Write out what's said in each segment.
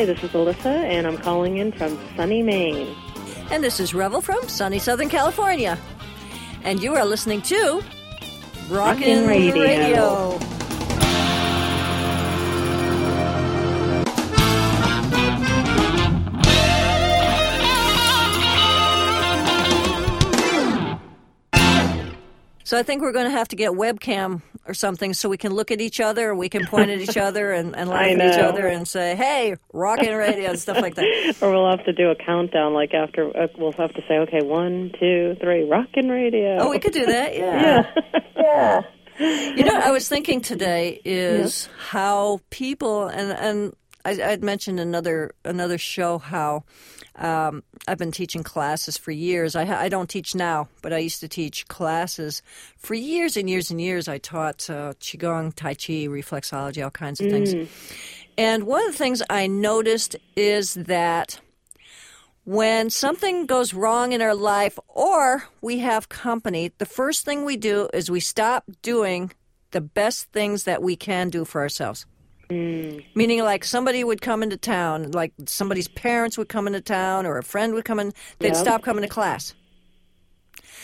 Hi, this is Alyssa, and I'm calling in from sunny Maine. And this is Revvell from sunny Southern California. And you are listening to Rawkin' Rawkin' Radio. Radio. So I think we're going to have to get webcam or something so we can look at each other, we can point at each other and, and laugh at each other and say, hey, rawkin' radio and stuff like that. Or we'll have to do a countdown, like after uh, we'll have to say, okay, one, two, three, Rawkin' Radio. Oh, we could do that, yeah. yeah. You know, I was thinking today is how people and and I, I'd mentioned another another show how um, I've been teaching classes for years. I, I don't teach now, but I used to teach classes for years and years and years. I taught uh, qigong, tai chi, reflexology, all kinds of things. And one of the things I noticed is that when something goes wrong in our life or we have company, the first thing we do is we stop doing the best things that we can do for ourselves. Meaning, like somebody would come into town, like somebody's parents would come into town, or a friend would come in, they'd Yep. stop coming to class.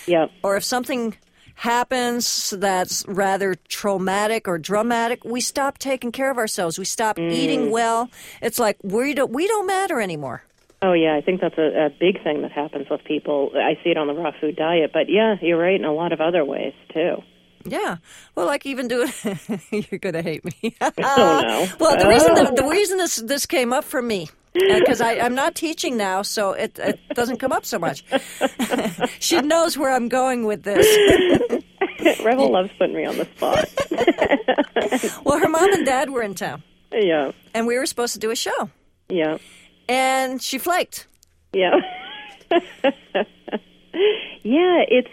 Yep. Or if something happens that's rather traumatic or dramatic, we stop taking care of ourselves. We stop mm. eating well. It's like we don't we don't matter anymore. Oh yeah, I think that's a, a big thing that happens with people. I see it on the raw food diet, but yeah, you're right in a lot of other ways too. Yeah. Well, like even do it. You're gonna hate me. Oh no. well, the reason the, the reason this this came up for me uh, because I I'm not teaching now, so it it doesn't come up so much. she knows where I'm going with this. Revvell loves putting me on the spot. Well, her mom and dad were in town, yeah. and we were supposed to do a show, Yeah. and she flaked. Yeah. yeah, it's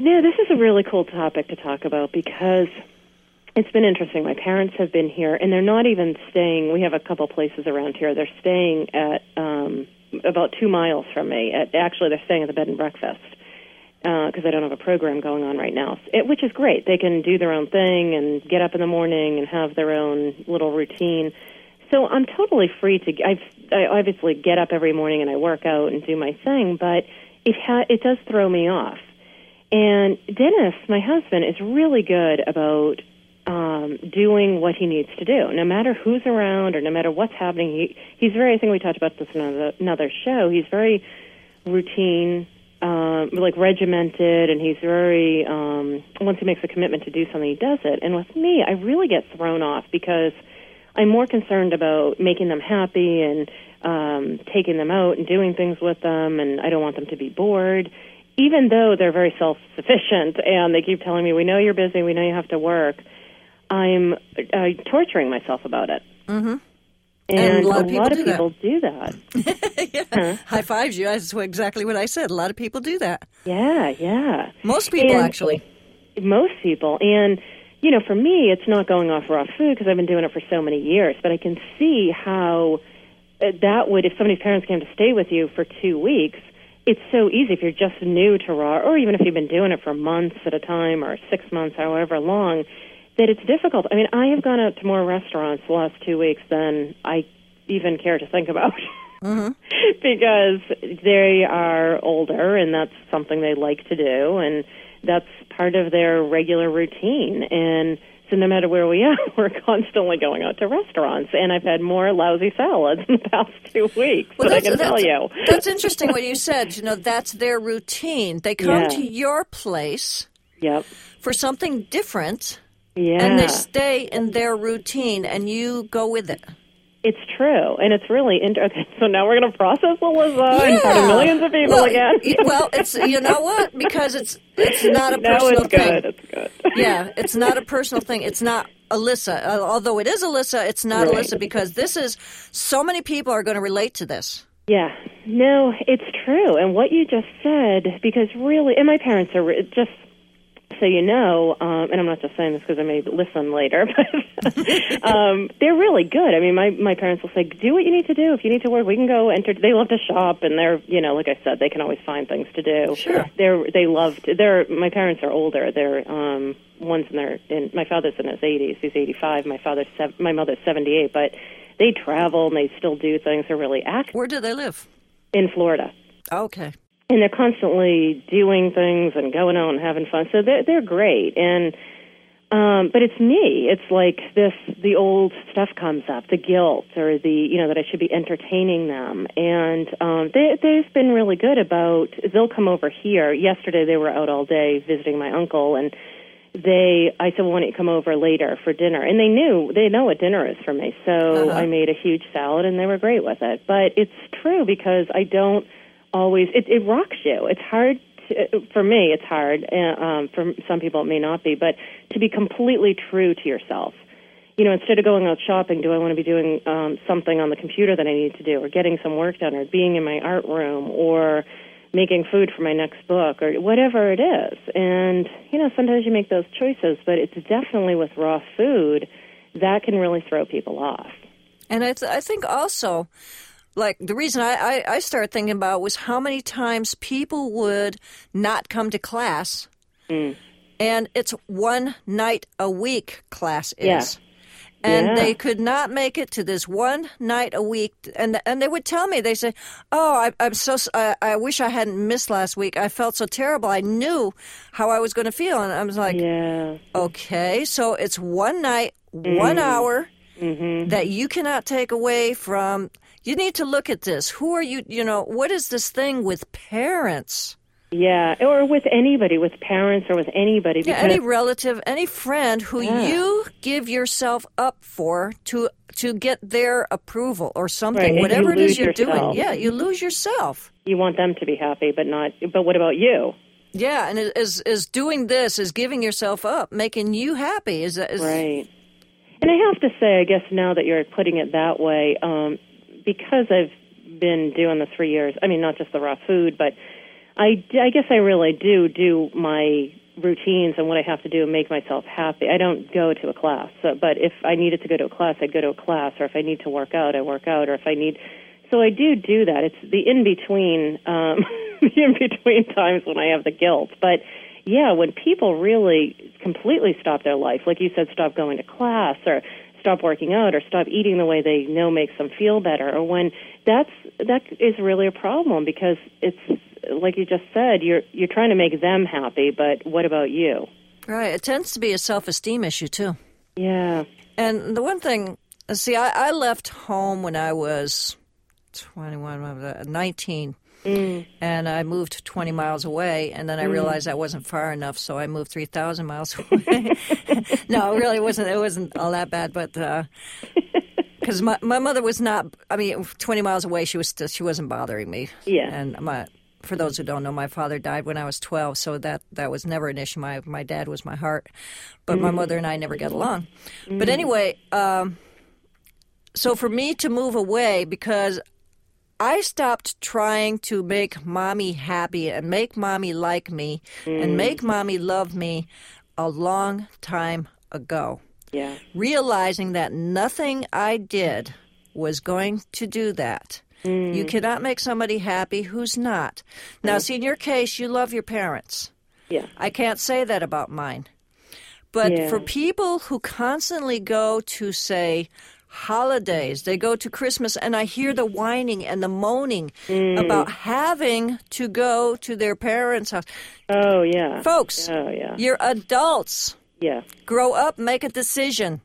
no, this is a really cool topic to talk about because it's been interesting. My parents have been here and they're not even staying we have a couple places around here. They're staying at um about 2 miles from me. At actually they're staying at the bed and breakfast. Because I don't have a program going on right now, it, which is great. They can do their own thing and get up in the morning and have their own little routine. So I'm totally free to. I've, I obviously get up every morning and I work out and do my thing, but it ha- it does throw me off. And Dennis, my husband, is really good about um, doing what he needs to do, no matter who's around or no matter what's happening. He he's very. I think we talked about this in another, another show. He's very routine, um, like regimented, and he's very. Um, once he makes a commitment to do something, he does it. And with me, I really get thrown off because I'm more concerned about making them happy and um, taking them out and doing things with them, and I don't want them to be bored. Even though they're very self-sufficient and they keep telling me, "We know you're busy. We know you have to work," I'm uh, torturing myself about it. Mm-hmm. And, a lot of people do that. do that. High fives you. That's exactly what I said. A lot of people do that. Yeah, yeah. Most people, And- actually. most people and you know for me it's not going off raw food because i've been doing it for so many years but i can see how uh, that would if somebody's parents came to stay with you for two weeks it's so easy if you're just new to raw or even if you've been doing it for months at a time or six months however long that it's difficult. I mean i have gone out to more restaurants the last two weeks than i even care to think about. Mm-hmm. Because they are older and that's something they like to do and that's part of their regular routine. And so no matter where we are we're constantly going out to restaurants and i've had more lousy salads in the past two weeks Well, i that's- can tell you That's interesting what you said. You know, that's their routine. They come Yeah. to your place yep for something different, yeah and they stay in their routine, and you go with it. It's true and it's really interesting so now we're going to process Alyssa in front of Yeah. millions of people well, again well, it's you know what? Because it's it's not a no personal it's thing. good it's good Yeah, it's not a personal thing. It's not Alyssa. Uh, although it is Alyssa, it's not Right. Alyssa because this is so many people are going to relate to this. Yeah, no, it's true. And what you just said, because really, and my parents are just so you know, um, and I'm not just saying this because I may listen later, but um, they're really good. I mean, my my parents will say, "Do what you need to do. If you need to work, we can go enter." They love to shop, and they're you know, like I said, they can always find things to do. Sure. They're they love. To, they're my parents are older. They're um, one's in their in my father's in his 80s. He's 85. My father's sev- my mother's 78, but they travel and they still do things. They're really active Where do they live? in Florida. Okay. And they're constantly doing things and going out and having fun. So they're they're great. And um, but it's me. It's like this. The old stuff comes up, the guilt or the you know that I should be entertaining them. And um, they they've been really good about. They'll come over here. Yesterday they were out all day visiting my uncle and. They, I said, well, why don't you come over later for dinner? And they knew, they know what dinner is for me. So Uh-huh. I made a huge salad and they were great with it. But it's true because I don't, always it, it rocks you. It's hard to, for me it's hard uh, um, for some people it may not be but to be completely true to yourself. You know instead of going out shopping do i want to be doing um, something on the computer that i need to do or getting some work done or being in my art room or making food for my next book or whatever it is? And you know sometimes you make those choices but it's definitely with raw food that can really throw people off. And I, th- I think also, like the reason I, I, I started thinking about was how many times people would not come to class, and it's one night a week class is. Yeah. And Yeah. they could not make it to this one night a week, and and they would tell me they say, "Oh, I, I'm so I, I wish I hadn't missed last week. I felt so terrible. I knew how I was going to feel." And I was like, yeah Okay, so it's one night, one hour Mm-hmm. that you cannot take away from. You need to look at this. Who are you? You know, what is this thing with parents? Yeah, or with anybody, with parents or with anybody. Yeah, any relative, any friend who Yeah. you give yourself up for to to get their approval or something, Right, whatever it is you're yourself. doing. Yeah, you lose yourself. you want them to be happy, but not. But what about you? Yeah, and is is doing this is giving yourself up, making you happy. Is that is Right. And I have to say, I guess now that you're putting it that way, um, because I've been doing the three years. I mean, not just the raw food, but I, I guess I really do do my routines and what I have to do to make myself happy. I don't go to a class, so, but if I needed to go to a class, I'd go to a class, or if I need to work out, I work out, or if I need. So I do do that. It's the in between, um, the in between times when I have the guilt, but yeah, when people really completely stop their life, like you said, stop going to class or stop working out or stop eating the way they know makes them feel better or when that's that is really a problem because it's like you just said you're you're trying to make them happy but what about you? Right. It tends to be a self-esteem issue too. Yeah. And the one thing see i, I left home when i was 21 19 Mm. And I moved 20 miles away, and then I mm. realized I wasn't far enough, so I moved 3,000 miles away. no, it really wasn't. It wasn't all that bad, but because uh, my my mother was not. I mean, 20 miles away, she was still, she wasn't bothering me. Yeah, and my for those who don't know, my father died when I was 12, so that, that was never an issue. My, my dad was my heart, but mm. my mother and I never got along. Mm. But anyway, um, so for me to move away because I stopped trying to make mommy happy and make mommy like me and mm. make mommy love me a long time ago. Yeah. Realizing that nothing I did was going to do that. You mm. cannot make somebody happy who's not. Now, mm. see, in your case, you love your parents. Yeah. I can't say that about mine. But Yeah. for people who constantly go to, say, holidays, they go to Christmas, and I hear the whining and the moaning Mm. about having to go to their parents' house. Oh yeah. Folks, Oh yeah. you're adults. Yeah. Grow up, make a decision.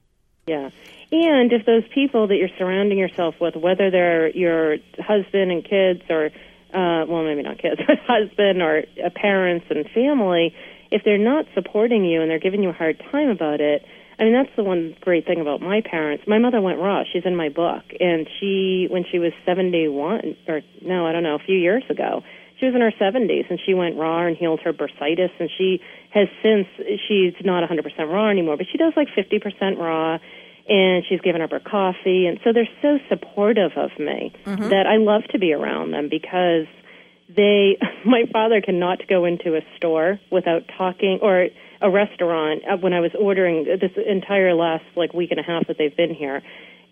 Yeah. And if those people that you're surrounding yourself with, whether they're your husband and kids or, uh, well, maybe not kids, but husband or uh, parents and family, if they're not supporting you and they're giving you a hard time about it, I mean, that's the one great thing about my parents. My mother went raw. She's in my book. And she, when she was 71, or no, I don't know, a few years ago, she was in her 70s and she went raw and healed her bursitis. And she has since, she's not 100% raw anymore, but she does like 50% raw and she's given up her coffee and so they're so supportive of me mm-hmm. that I love to be around them because they my father cannot go into a store without talking or a restaurant uh, when I was ordering this entire last like week and a half that they've been here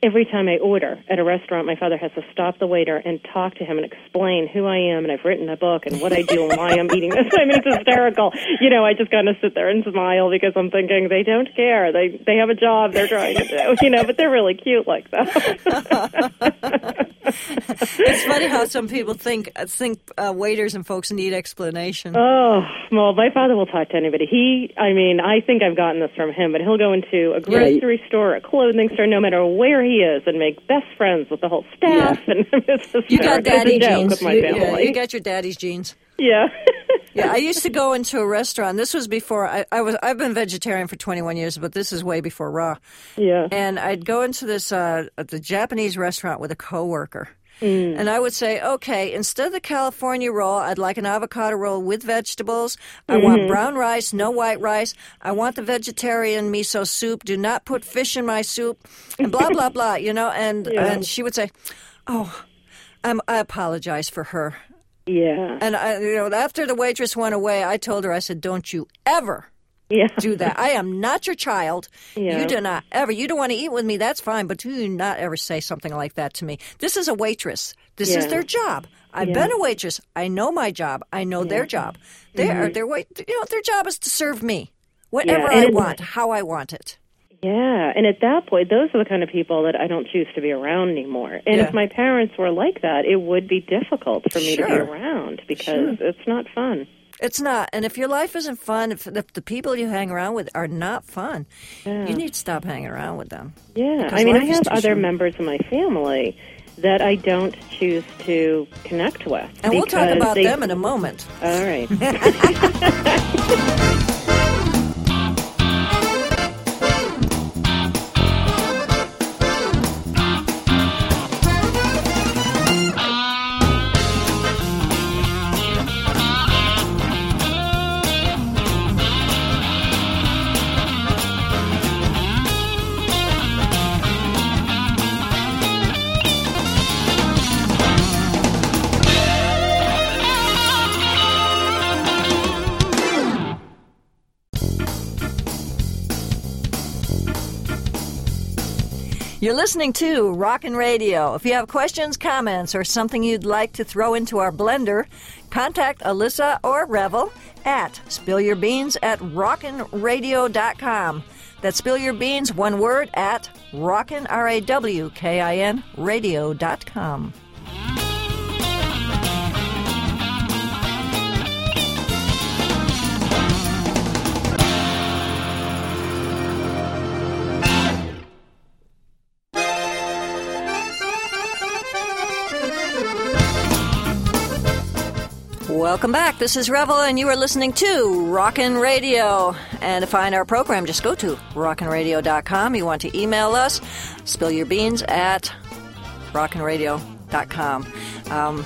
every time I order at a restaurant, my father has to stop the waiter and talk to him and explain who I am and I've written a book and what I do and why I'm eating this. I mean, it's hysterical. You know, I just kind of sit there and smile because I'm thinking they don't care. They they have a job they're trying to do. You know, but they're really cute like that. it's funny how some people think think uh, waiters and folks need explanation. Oh, well, my father will talk to anybody. He, I mean, I think I've gotten this from him, but he'll go into a grocery yeah. store, a clothing store, no matter where he is, and make best friends with the whole staff. Yeah. And it's just you got daddy jeans. You, yeah, you got your daddy's jeans. Yeah. yeah, I used to go into a restaurant. This was before I, I, was. I've been vegetarian for 21 years, but this is way before raw. Yeah. And I'd go into this uh, the Japanese restaurant with a coworker. Mm. And I would say, okay, instead of the California roll, I'd like an avocado roll with vegetables. I mm-hmm. want brown rice, no white rice. I want the vegetarian miso soup. Do not put fish in my soup. And blah blah blah. You know, and yeah. and she would say, oh, I'm, I apologize for her. Yeah. And I, you know, after the waitress went away, I told her, I said, "Don't you ever yeah. do that. I am not your child. Yeah. You do not ever. You don't want to eat with me. That's fine, but do not ever say something like that to me. This is a waitress. This yeah. is their job. I've been a waitress. I know my job. I know their job. They mm-hmm. are their wait. You know, their job is to serve me, whatever I want, how I want it. Yeah, and at that point, those are the kind of people that I don't choose to be around anymore. And yeah. if my parents were like that, it would be difficult for me sure. to be around because sure. it's not fun. It's not. And if your life isn't fun, if, if the people you hang around with are not fun, yeah. you need to stop hanging around with them. Yeah. I mean, I have other short. members of my family that I don't choose to connect with. And we'll talk about they... them in a moment. All right. You're listening to Rawkin' Radio. If you have questions, comments, or something you'd like to throw into our blender, contact Alyssa or Revvell at spillyourbeans at rawkinradio.com. That's spill your beans, one word, at rawkin, R-A-W-K-I-N, radio.com. Welcome back. This is Revvell, and you are listening to Rawkin' Radio. And to find our program, just go to rawkinradio.com. You want to email us, spill your beans at rawkinradio.com. Um,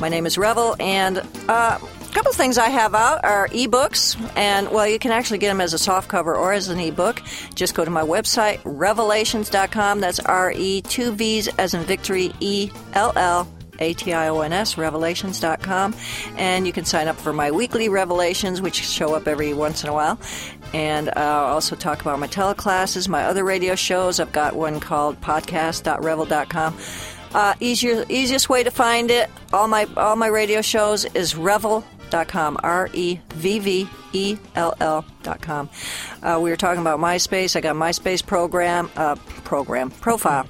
my name is Revvell, and uh, a couple things I have out are ebooks, and well, you can actually get them as a soft cover or as an ebook. Just go to my website, revvellations.com. That's R E, two V's as in victory, E L L a-T-I-O-N-S, revvellations.com. And you can sign up for my weekly revelations, which show up every once in a while. And uh, I'll also talk about my teleclasses, my other radio shows. I've got one called podcast.revvell.com. Uh, easier, easiest way to find it, all my all my radio shows is revvell.com, R E V V E L L dot com. Uh, we were talking about MySpace. I got MySpace program, uh, program, profile.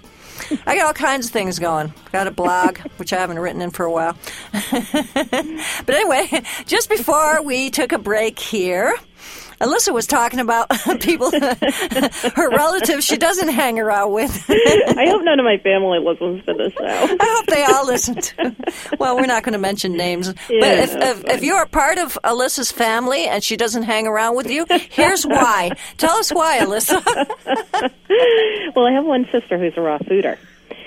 I got all kinds of things going. Got a blog, which I haven't written in for a while. but anyway, just before we took a break here, Alyssa was talking about people, her relatives she doesn't hang around with. I hope none of my family listens to this now. I hope they all listen. To, well, we're not going to mention names, yeah, but if, if, if, you're a part of Alyssa's family and she doesn't hang around with you, here's why. Tell us why, Alyssa. well, I have one sister who's a raw fooder.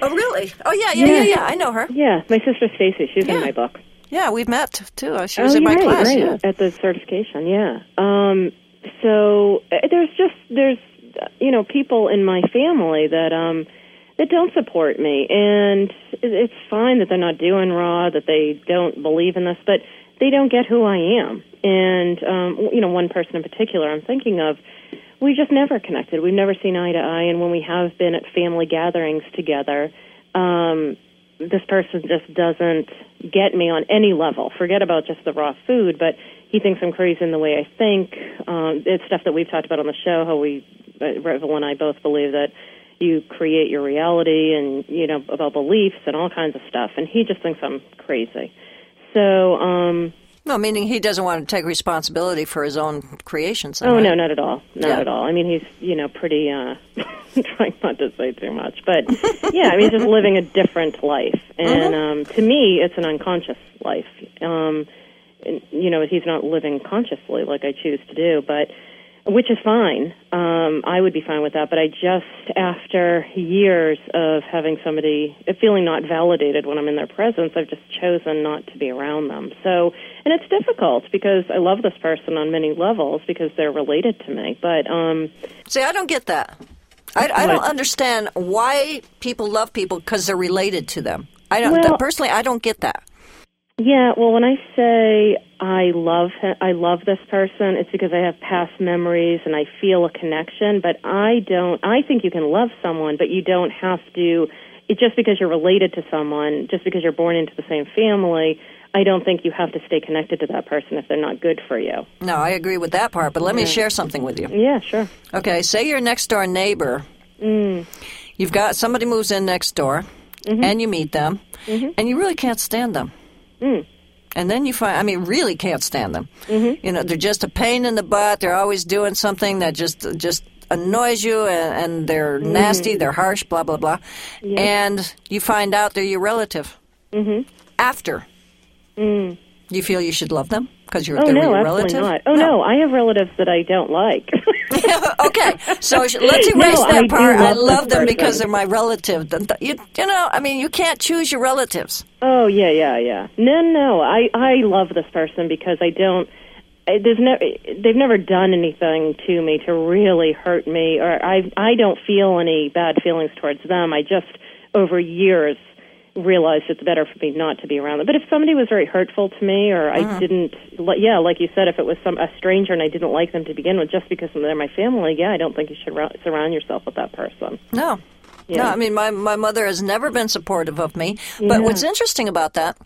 Oh, really? Oh, yeah, yeah, yeah, yeah. yeah. I know her. Yeah, my sister Stacy. She's yeah. in my book. Yeah, we've met too. She was oh, in my right, class. Right. Yeah. At the certification, yeah. Um, so uh, there's just there's you know people in my family that um that don't support me, and it's fine that they're not doing raw, that they don't believe in this, but they don't get who I am. And um, you know, one person in particular I'm thinking of we just never connected. We've never seen eye to eye, and when we have been at family gatherings together, um, this person just doesn't get me on any level. Forget about just the raw food, but he thinks I'm crazy in the way I think. Um, it's stuff that we've talked about on the show. How we, uh, Revvell and I, both believe that you create your reality, and you know about beliefs and all kinds of stuff. And he just thinks I'm crazy. So, um, no, meaning he doesn't want to take responsibility for his own creations. Oh right? no, not at all, not Yeah. at all. I mean, he's you know pretty uh, trying not to say too much, but yeah, I mean, just living a different life, and um, to me, it's an unconscious life. Um, you know, he's not living consciously like I choose to do, but which is fine. Um, I would be fine with that, but I just after years of having somebody feeling not validated when I'm in their presence, I've just chosen not to be around them. So, and it's difficult because I love this person on many levels because they're related to me, but um, See, I don't get that. I, I don't understand why people love people because they're related to them. I don't Well- personally. I don't get that. Yeah, well, when I say I love him, I love this person, it's because I have past memories and I feel a connection. But I don't. I think you can love someone, but you don't have to. It, just because you're related to someone, just because you're born into the same family, I don't think you have to stay connected to that person if they're not good for you. No, I agree with that part. But let me share something with you. Yeah, sure. Okay, say your next door neighbor. Mm. You've got somebody moves in next door, Mm-hmm. and you meet them, and you really can't stand them. Mm. And then you find, I mean, really can't stand them. Mm-hmm. You know, they're just a pain in the butt. They're always doing something that just just annoys you, and, and they're Mm-hmm. nasty. They're harsh. Blah blah blah. And you find out they're your relative Mm-hmm. after. Mm. You feel you should love them because you're Oh no, your absolutely relative. not. Oh no. I have relatives that I don't like. okay, so sh- let's erase I that do part. I love this love them person. because they're my relative. You, you know, I mean, you can't choose your relatives. Oh yeah, yeah, yeah. No, no. I I love this person because I don't. I- There's no. They've never done anything to me to really hurt me, or I I don't feel any bad feelings towards them. I just over years realized it's better for me not to be around them. But if somebody was very hurtful to me, or I didn't, yeah, like you said, if it was some a stranger and I didn't like them to begin with, just because they're my family, yeah, I don't think you should surround yourself with that person. No. No, I mean, my, my mother has never been supportive of me. But what's interesting about that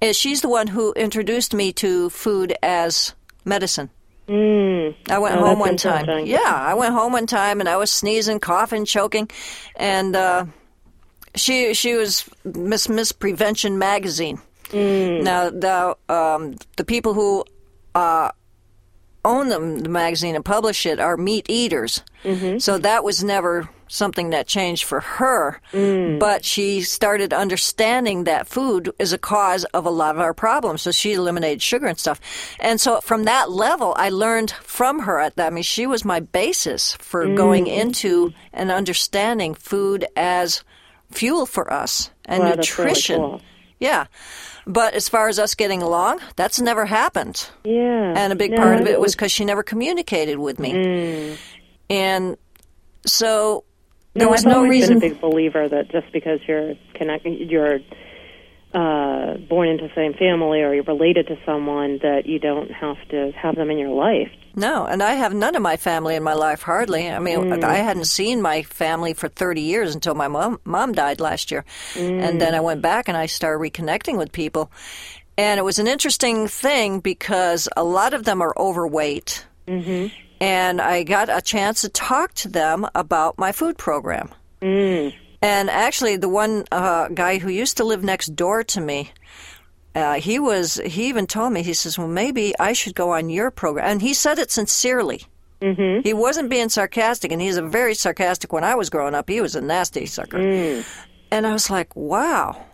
is she's the one who introduced me to food as medicine. Mm. I went Oh, home one time. Yeah, I went home one time and I was sneezing, coughing, choking, and uh, she she was Miss Miss Prevention magazine. Mm. Now the um, the people who uh, own them, the magazine and publish it are meat eaters. Mm-hmm. So that was never something that changed for her. Mm. But she started understanding that food is a cause of a lot of our problems. So she eliminated sugar and stuff. And so from that level, I learned from her. At that, I mean, she was my basis for Mm. going into and understanding food as fuel for us and Wow, that's really nutrition. cool. Yeah. But as far as us getting along, that's never happened. Yeah. And a big No, part of it was because she never communicated with me. Mm. And so there was I've no reason. been a big believer that just because you're connected, you're uh, born into the same family or you're related to someone, that you don't have to have them in your life. No, and I have none of my family in my life, hardly. I mean, Mm. I hadn't seen my family for 30 years until my mom, mom died last year. And Mm. then I went back and I started reconnecting with people. And it was an interesting thing because a lot of them are overweight. Mm-hmm. And I got a chance to talk to them about my food program. Mm. And actually, the one uh, guy who used to live next door to me, uh, he was. He even told me. He says, "Well, maybe I should go on your program." And he said it sincerely. Mm-hmm. He wasn't being sarcastic, and he's a very sarcastic. When I was growing up, he was a nasty sucker. Mm. And I was like, "Wow."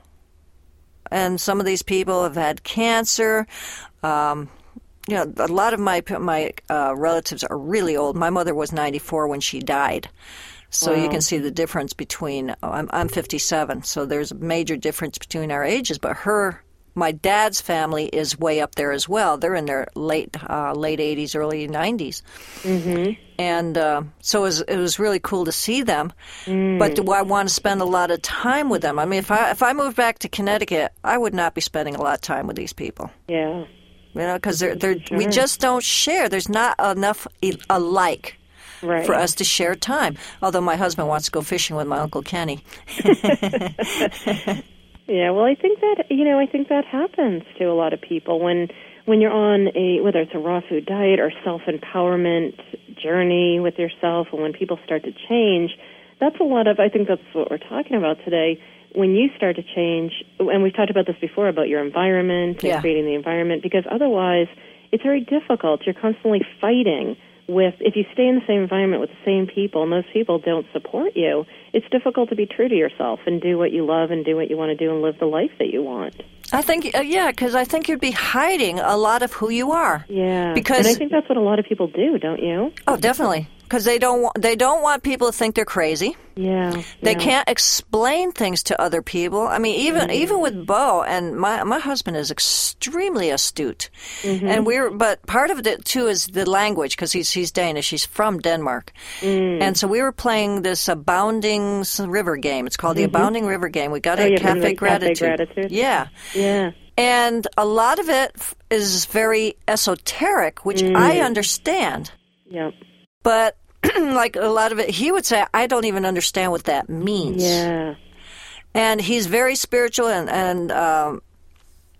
And some of these people have had cancer. Um, you know, a lot of my my uh, relatives are really old. My mother was 94 when she died. So you can see the difference between oh, I'm I'm 57, so there's a major difference between our ages. But her, my dad's family is way up there as well. They're in their late uh, late 80s, early 90s, Mm-hmm. and uh, so it was, it was really cool to see them. Mm. But do I want to spend a lot of time with them? I mean, if I if I moved back to Connecticut, I would not be spending a lot of time with these people. Yeah. You know, because they're, they're, we just don't share. There's not enough alike. Right. for us to share time. Although my husband wants to go fishing with my uncle Kenny. Yeah, well, I think that you know, I think that happens to a lot of people when when you're on a whether it's a raw food diet or self empowerment journey with yourself, and when people start to change, that's a lot of. I think that's what we're talking about today. When you start to change, and we've talked about this before about your environment and Yeah. creating the environment, because otherwise, it's very difficult. You're constantly fighting with if you stay in the same environment with the same people and those people don't support you it's difficult to be true to yourself and do what you love and do what you want to do and live the life that you want I think, uh, yeah, because I think you'd be hiding a lot of who you are. yeah Because- and i think that's what a lot of people do don't you Oh, definitely. Because they don't want, they don't want people to think they're crazy. yeah They yeah. can't explain things to other people. I mean, even mm-hmm. even with Bo and my my husband is extremely astute, mm-hmm. and we're but part of it too is the language because he's he's Danish. He's from Denmark, mm. and so we were playing this Abounding River game. It's called the mm-hmm. Abounding River game. We got Oh, it yeah, at Cafe the Cafe Gratitude. Gratitude? Yeah. yeah And a lot of it is very esoteric, which I mm. understand. yeah But like a lot of it, he would say, I don't even understand what that means. yeah And he's very spiritual, and and um,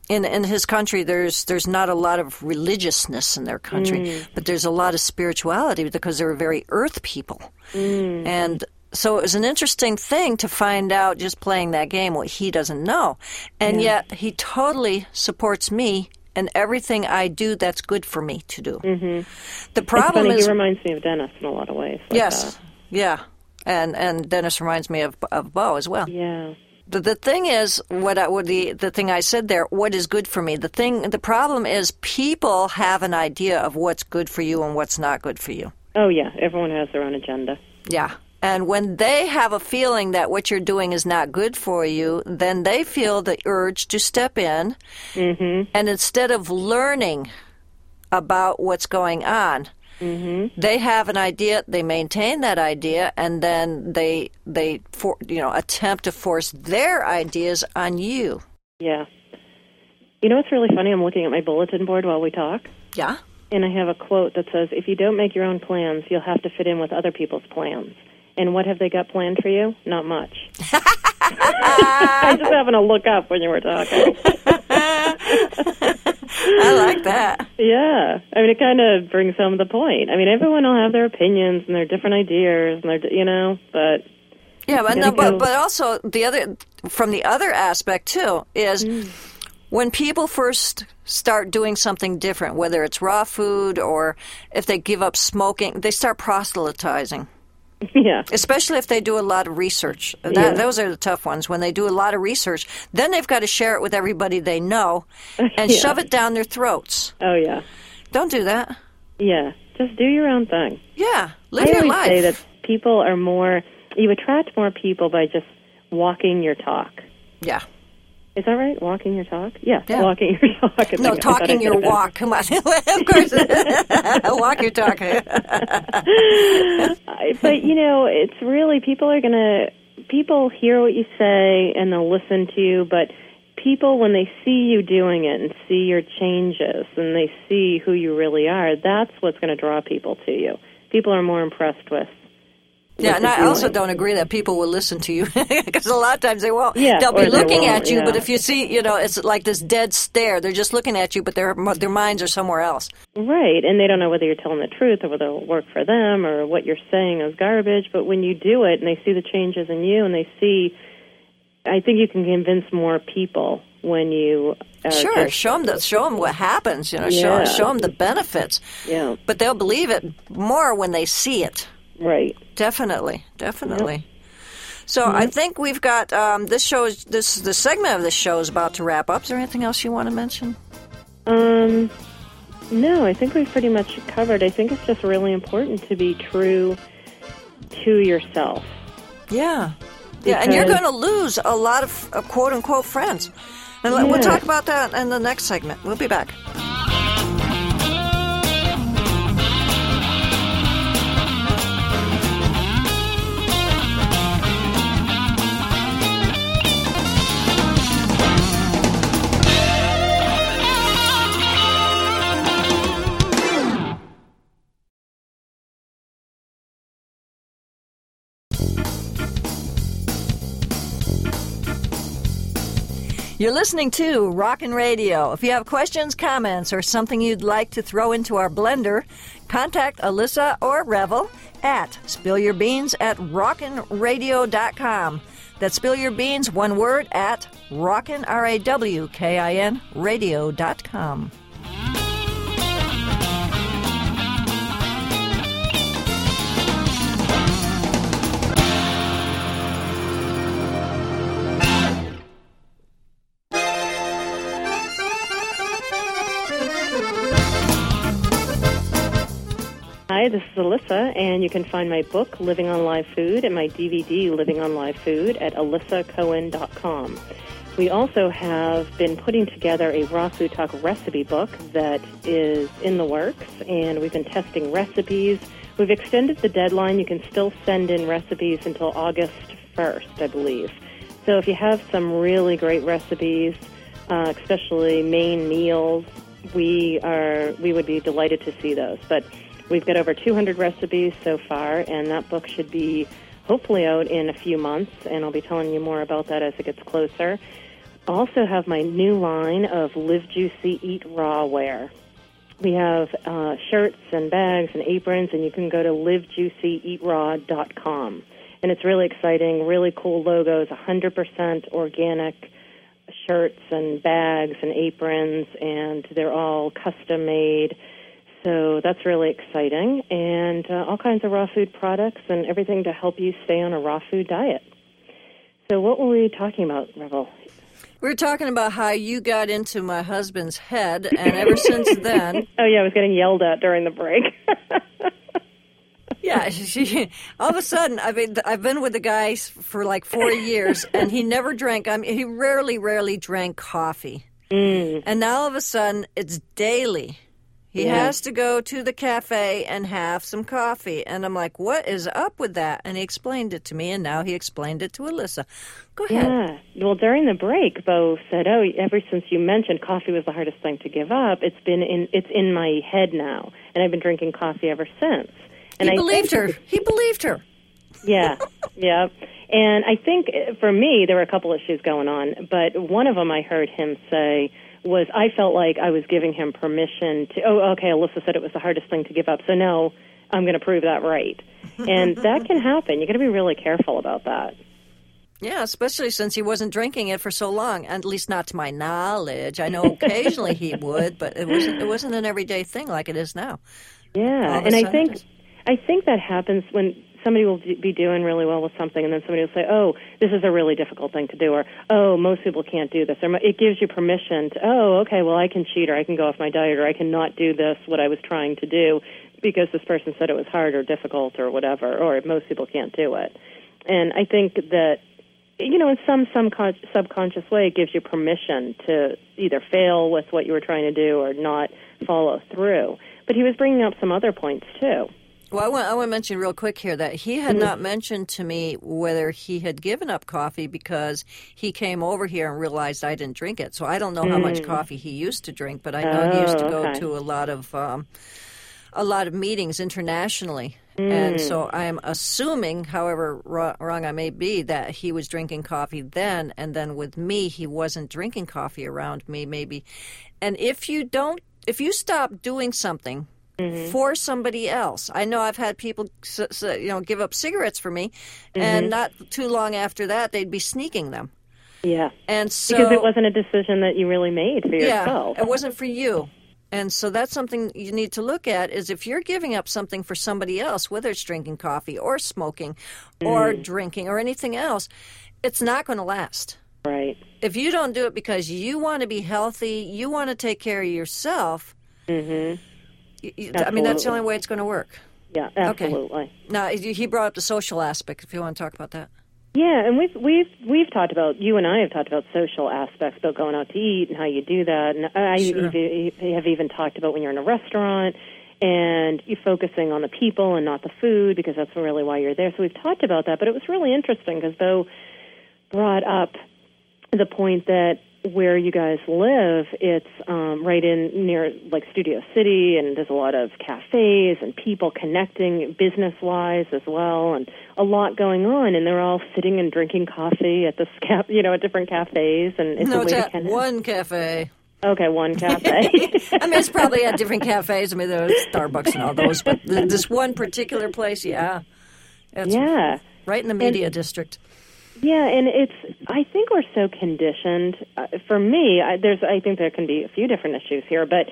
in in his country, there's there's not a lot of religiousness in their country, but there's a lot of spirituality because they're very earth people, and. So it was an interesting thing to find out just playing that game what he doesn't know. And yet he totally supports me and everything I do that's good for me to do. Mm-hmm. The problem funny is he reminds me of dennis in a lot of ways like Yes. that. Yeah. And and Dennis reminds me of of Bo as well. yeah The, the thing is, what I, what the the thing I said there, what is good for me? The thing, the problem is, people have an idea of what's good for you and what's not good for you. oh yeah everyone has their own agenda Yeah. And when they have a feeling that what you're doing is not good for you, then they feel the urge to step in. Mm-hmm. And instead of learning about what's going on, mm-hmm. they have an idea, they maintain that idea, and then they they for, you know attempt to force their ideas on you. yeah you know what's really funny i'm looking at my bulletin board while we talk Yeah. And I have a quote that says, If you don't make your own plans, you'll have to fit in with other people's plans. And what have they got planned for you? Not much. I was just having to look up when you were talking. I like that. Yeah. I mean, it kind of brings home the point. I mean, everyone will have their opinions and their different ideas, and their, you know, but Yeah, but, no, but but also the other from the other aspect too is mm. when people first start doing something different, whether it's raw food or if they give up smoking, they start proselytizing. yeah. Especially if they do a lot of research. That, Yeah. Those are the tough ones. When they do a lot of research, then they've got to share it with everybody they know and Yeah. shove it down their throats. Oh, yeah. Don't do that. Yeah. Just do your own thing. Yeah, live I your life. say that people are more, you attract more people by just walking your talk. yeah. Is that right? Walking your talk? Yeah, Yeah. walking your talk. No, talking your walk. Come on. of course. walk your talk. But you know, it's really people are gonna people hear what you say and they'll listen to you, but people when they see you doing it and see your changes and they see who you really are, that's what's going to draw people to you. People are more impressed with. Yeah, and I also don't agree that people will listen to you because a lot of times they won't. Yeah, They'll be looking at you, but if you see, you know, it's like this dead stare. They're just looking at you, but their their minds are somewhere else. Right, and they don't know whether you're telling the truth or whether it'll work for them or what you're saying is garbage. But when you do it and they see the changes in you and they see, I think you can convince more people when you are Sure, show them the, show them what happens. You know, Yeah. show show them the benefits. yeah, But they'll believe it more when they see it. Right. Definitely, definitely. So I think we've got um, this show. Is, this the segment of this show is about to wrap up. Is there anything else you want to mention? Um, no, I think we've pretty much covered. I think it's just really important to be true to yourself. Yeah. Yeah, and you're going to lose a lot of uh, quote unquote friends. And let- we'll talk about that in the next segment. We'll be back. You're listening to Rawkin' Radio. If you have questions, comments, or something you'd like to throw into our blender, contact Alyssa or Revvell at spillyourbeans at rawkinradio.com. That's spill your beans, one word, at rawkin, R-A-W-K-I-N, radio.com. Hi, this is Alyssa, and you can find my book, Living on Live Food, and my DVD, Living on Live Food, at alyssacohen.com. We also have been putting together a Raw Food Talk recipe book that is in the works, and we've been testing recipes. We've extended the deadline. You can still send in recipes until August 1st, I believe. So if you have some really great recipes, uh, especially main meals, we are we would be delighted to see those. But We've got over 200 recipes so far, and that book should be hopefully out in a few months, and I'll be telling you more about that as it gets closer. Also, have my new line of Live Juicy, Eat Raw wear. We have uh, shirts and bags and aprons, and you can go to livejuicyeatraw.com. And it's really exciting, really cool logos, 100% organic shirts and bags and aprons, and they're all custom made so that's really exciting, and uh, all kinds of raw food products and everything to help you stay on a raw food diet. So, what were we talking about, Revvell? We were talking about how you got into my husband's head, and ever since then. oh, yeah, I was getting yelled at during the break. yeah, she, all of a sudden, I mean, I've been with the guy for like four years, and he never drank, I mean, he rarely, rarely drank coffee. Mm. And now all of a sudden, it's daily. He yeah. has to go to the cafe and have some coffee. And I'm like, what is up with that? And he explained it to me, and now he explained it to Alyssa. Go ahead. Yeah. Well, during the break, Bo said, "Oh, ever since you mentioned coffee was the hardest thing to give up, it's been in it's in my head now, and I've been drinking coffee ever since." And he I believed her. He believed her. Yeah, yeah. And I think uh, for me, there were a couple issues going on, but one of them I heard him say was I felt like I was giving him permission to. Oh, okay. Alyssa said it was the hardest thing to give up, so no, I'm going to prove that right. And that can happen. You got to be really careful about that. Yeah, especially since he wasn't drinking it for so long. At least not to my knowledge. I know occasionally he would, but it wasn't. It wasn't an everyday thing like it is now. Yeah, and I think I think that happens when somebody will be doing really well with something, and then somebody will say, "Oh, this is a really difficult thing to do," or "Oh, most people can't do this." Or it gives you permission to, "Oh, okay, well, I can cheat, or I can go off my diet, or I can not do this what I was trying to do because this person said it was hard or difficult or whatever, or most people can't do it." And I think that you know, in some some con- subconscious way, it gives you permission to either fail with what you were trying to do or not follow through. But he was bringing up some other points too. Well, I want, I want to mention real quick here that he had mm-hmm. not mentioned to me whether he had given up coffee because he came over here and realized I didn't drink it. So I don't know mm. how much mm. coffee he used to drink, but I know oh, he used to go okay. to a lot of um, a lot of meetings internationally. Mm. And so I'm assuming, however wrong I may be, that he was drinking coffee then, and then with me, he wasn't drinking coffee around me, maybe. And if you don't, if you stop doing something Mm-hmm. for somebody else. I know I've had people, you know, give up cigarettes for me, mm-hmm. and not too long after that, they'd be sneaking them. Yeah, and so because it wasn't a decision that you really made for yourself. Yeah, it wasn't for you. And so that's something you need to look at is if you're giving up something for somebody else, whether it's drinking coffee or smoking or mm. drinking or anything else, it's not going to last. Right. If you don't do it because you want to be healthy, you want to take care of yourself, mm-hmm. I mean, that's the only way it's going to work. Yeah, absolutely. Okay. Now, he brought up the social aspect. If you want to talk about that. Yeah, and we've we've we've talked about you and I have talked about social aspects about going out to eat and how you do that, and I sure. have even talked about when you're in a restaurant and you're focusing on the people and not the food because that's really why you're there. So we've talked about that, but it was really interesting because Bo brought up the point that where you guys live, it's um, right in near like Studio City, and there's a lot of cafes and people connecting business wise as well, and a lot going on. And they're all sitting and drinking coffee at this cap, you know, at different cafes, and it's no, a it's way to at connect. one cafe. Okay, one cafe. I mean, it's probably at different cafes. I mean, there's Starbucks and all those, but this one particular place, yeah, it's yeah. right in the media district. Yeah, and it's. I think we're so conditioned. Uh, for me, I, there's. I think there can be a few different issues here, but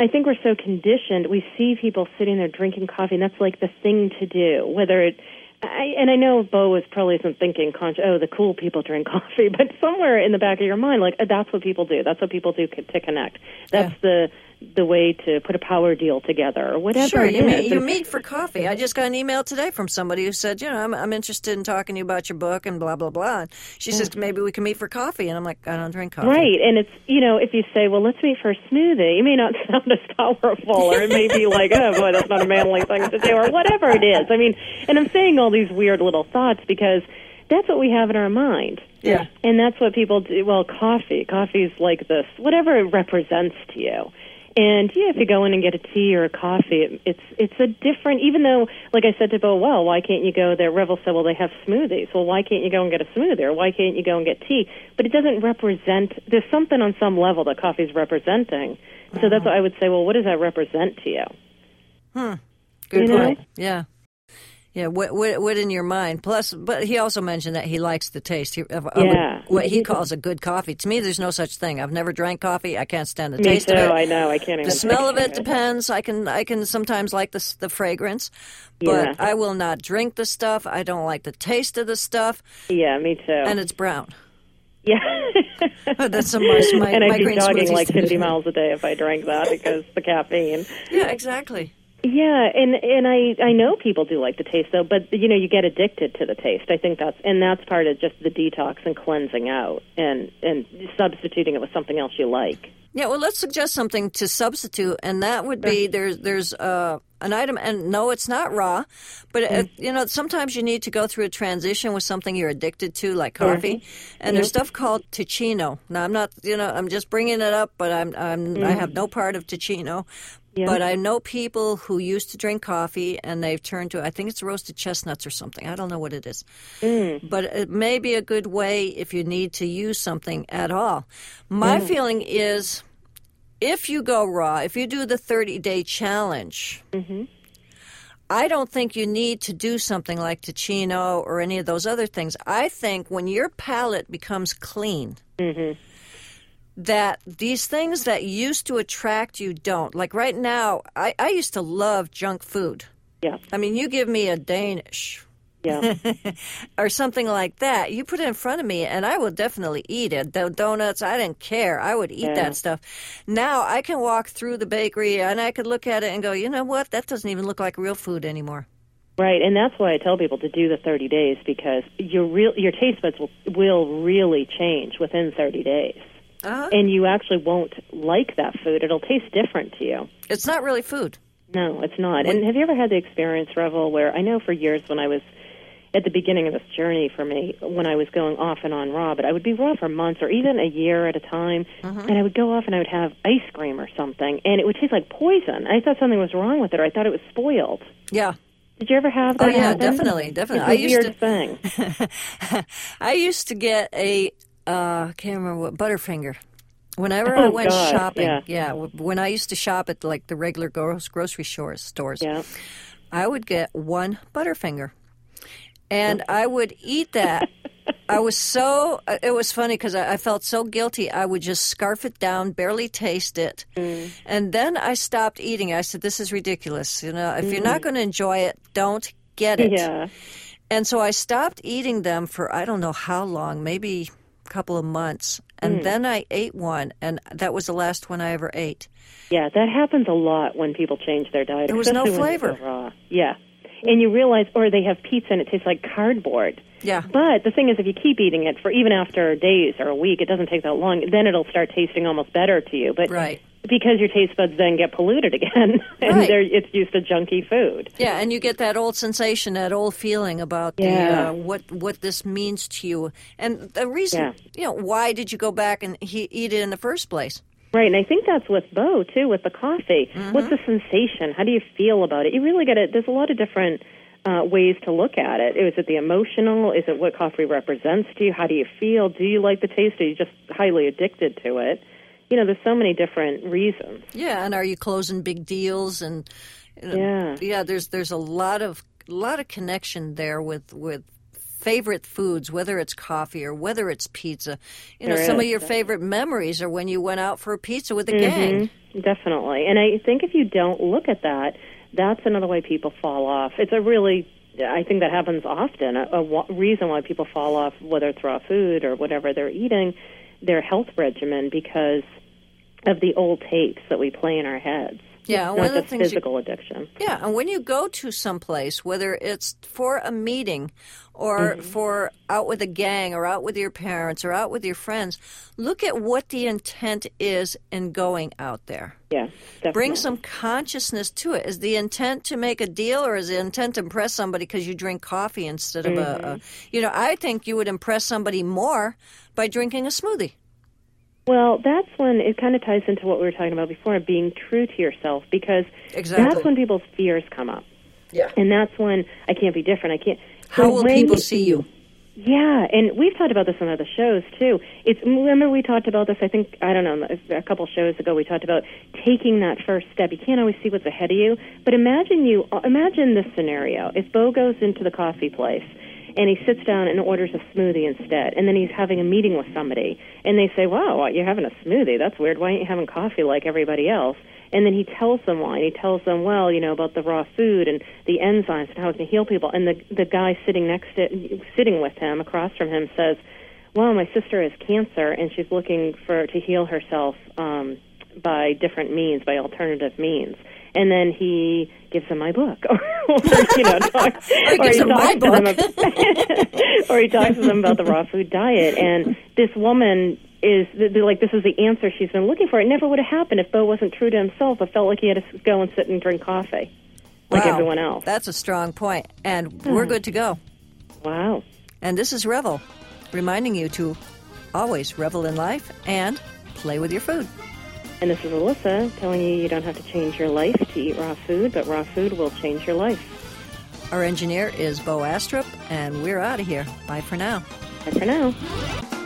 I think we're so conditioned. We see people sitting there drinking coffee, and that's like the thing to do. Whether it, I, and I know Bo was probably isn't thinking, oh, the cool people drink coffee, but somewhere in the back of your mind, like uh, that's what people do. That's what people do to connect. That's the the way to put a power deal together, or whatever Sure, it you, is. meet, you meet for coffee. I just got an email today from somebody who said, you know, I'm, I'm interested in talking to you about your book and blah, blah, blah. And she says, maybe we can meet for coffee. And I'm like, I don't drink coffee. Right, and it's you know if you say, well, let's meet for a smoothie, it may not sound as powerful, or it may be like, oh boy, that's not a manly thing to do, or whatever it is. I mean, and I'm saying all these weird little thoughts because that's what we have in our mind. Yeah. And that's what people do. Well, coffee, coffee's like this, whatever it represents to you. And yeah, if you go in and get a tea or a coffee, it, it's it's a different. Even though, like I said to Bo, well, why can't you go there? Revvell said, well, they have smoothies. Well, why can't you go and get a smoothie, or why can't you go and get tea? But it doesn't represent. There's something on some level that coffee's representing. So that's what I would say. Well, what does that represent to you? Hmm. Good You know? point. Yeah. Yeah, what, what what in your mind? Plus, but he also mentioned that he likes the taste he, of, Yeah. what he calls a good coffee. To me, there's no such thing. I've never drank coffee. I can't stand the Me taste too. of it. I know. I can't even. The smell of it picture depends. I can I can sometimes like the the fragrance, but Yeah. I will not drink the stuff. I don't like the taste of the stuff, Yeah, me too. and it's brown. yeah. Oh, that's some my, my, and I'd be green jogging like 50 miles a day if I drank that because the caffeine. Yeah, exactly. Yeah, and and I I know people do like the taste though, but you know you get addicted to the taste. I think that's and that's part of just the detox and cleansing out and and substituting it with something else you like. Yeah, well, let's suggest something to substitute, and that would be there's there's uh, an item, and no, it's not raw, but uh, you know sometimes you need to go through a transition with something you're addicted to, like coffee, and there's stuff called Teeccino. Now, I'm not, you know, I'm just bringing it up, but I'm, I'm I have no part of Teeccino. But I know people who used to drink coffee and they've turned to I think it's roasted chestnuts or something. I don't know what it is. Mm. But it may be a good way if you need to use something at all. My mm. feeling is if you go raw, if you do the 30 day challenge, mm-hmm. I don't think you need to do something like Teeccino or any of those other things. I think when your palate becomes clean, mm-hmm. That these things that used to attract you don't. Like right now, I, I used to love junk food. Yeah, I mean, you give me a Danish yeah, or something like that. You put it in front of me, and I will definitely eat it. The donuts, I didn't care. I would eat Yeah. that stuff. Now I can walk through the bakery and I could look at it and go, you know what? That doesn't even look like real food anymore. right. And that's why I tell people to do the 30 days because your real your taste buds will will really change within 30 days, Uh-huh. and you actually won't like that food. It'll taste different to you. It's not really food. No, it's not. And have you ever had the experience, Revvell, where I know for years when I was at the beginning of this journey for me, when I was going off and on raw, but I would be raw for months or even a year at a time, and I would go off and I would have ice cream or something, and it would taste like poison. I thought something was wrong with it, or I thought it was spoiled. Yeah. Did you ever have that? Oh, yeah, happen? definitely, definitely. It's a I used weird to- thing. I used to get a, uh, I can't remember what, Butterfinger. Whenever I Oh, went God, shopping, yeah. w- when I used to shop at like the regular grocery stores, stores, Yeah. I would get one Butterfinger, and I would eat that. I was so uh, it was funny because I, I felt so guilty. I would just scarf it down, barely taste it, and then I stopped eating. I said, "This is ridiculous. You know, if you're not going to enjoy it, don't get it." Yeah. And so I stopped eating them for I don't know how long, maybe couple of months. And hmm. then I ate one, and that was the last one I ever ate. Yeah, that happens a lot when people change their diet. There was no especially when they flavor. Raw. Yeah. And you realize, or they have pizza and it tastes like cardboard. Yeah. But the thing is, if you keep eating it for even after days or a week, it doesn't take that long. Then it'll start tasting almost better to you. But Right. Because your taste buds then get polluted again, and Right. they're, it's used to junky food. Yeah, and you get that old sensation, that old feeling about Yeah. the, uh, what what this means to you, and the reason. Yeah. You know, why did you go back and he, eat it in the first place? Right, and I think that's with Bo too, with the coffee. Mm-hmm. What's the sensation? How do you feel about it? You really get it. There's a lot of different uh, ways to look at it. Is it the emotional? Is it what coffee represents to you? How do you feel? Do you like the taste? Are you just highly addicted to it? You know, there's so many different reasons. Yeah, and are you closing big deals and you know, Yeah. yeah? There's there's a lot of lot of connection there with with favorite foods, whether it's coffee or whether it's pizza. You know, There some of is, your favorite memories are when you went out for a pizza with the gang. Mhm, Definitely. And I think if you don't look at that, that's another way people fall off. It's a really, I think that happens often. A, a reason why people fall off, whether it's raw food or whatever they're eating, their health regimen because of the old tapes that we play in our heads. Yeah, one of the things you- physical addiction. Yeah, and when you go to some place, whether it's for a meeting or Mm-hmm. for out with a gang or out with your parents or out with your friends, look at what the intent is in going out there. Yeah, definitely. Bring some consciousness to it. Is the intent to make a deal or is the intent to impress somebody because you drink coffee instead of a, a. Mm-hmm. You know, I think you would impress somebody more by drinking a smoothie. Well, that's when it kind of ties into what we were talking about before, being true to yourself, because Exactly. that's when people's fears come up. Yeah. And that's when I can't be different. I can't. How so will when people see you? Yeah, and we've talked about this on other shows too. It's remember we talked about this. I think I don't know a couple shows ago. We talked about taking that first step. You can't always see what's ahead of you, but imagine you imagine this scenario. If Bo goes into the coffee place and he sits down and orders a smoothie instead, and then he's having a meeting with somebody, and they say, "Wow, you're having a smoothie? That's weird. Why aren't you having coffee like everybody else?" And then he tells them why. And he tells them, well, you know, about the raw food and the enzymes and how it can heal people. And the the guy sitting next to, sitting with him, across from him, says, "Well, my sister has cancer, and she's looking for to heal herself um, by different means, by alternative means." And then he gives them my book, or, you know, talks, Or he gives them my talks to them about, or he talks to them about the raw food diet. And this woman is like, this is the answer she's been looking for. It never would have happened if Bo wasn't true to himself. It felt like he had to go and sit and drink coffee, like Wow. everyone else. That's a strong point. And hmm. we're good to go. Wow. And this is Revvell, reminding you to always revel in life and play with your food. And this is Alissa telling you you don't have to change your life to eat raw food, but raw food will change your life. Our engineer is Bo Astrup, and we're out of here. Bye for now. Bye for now.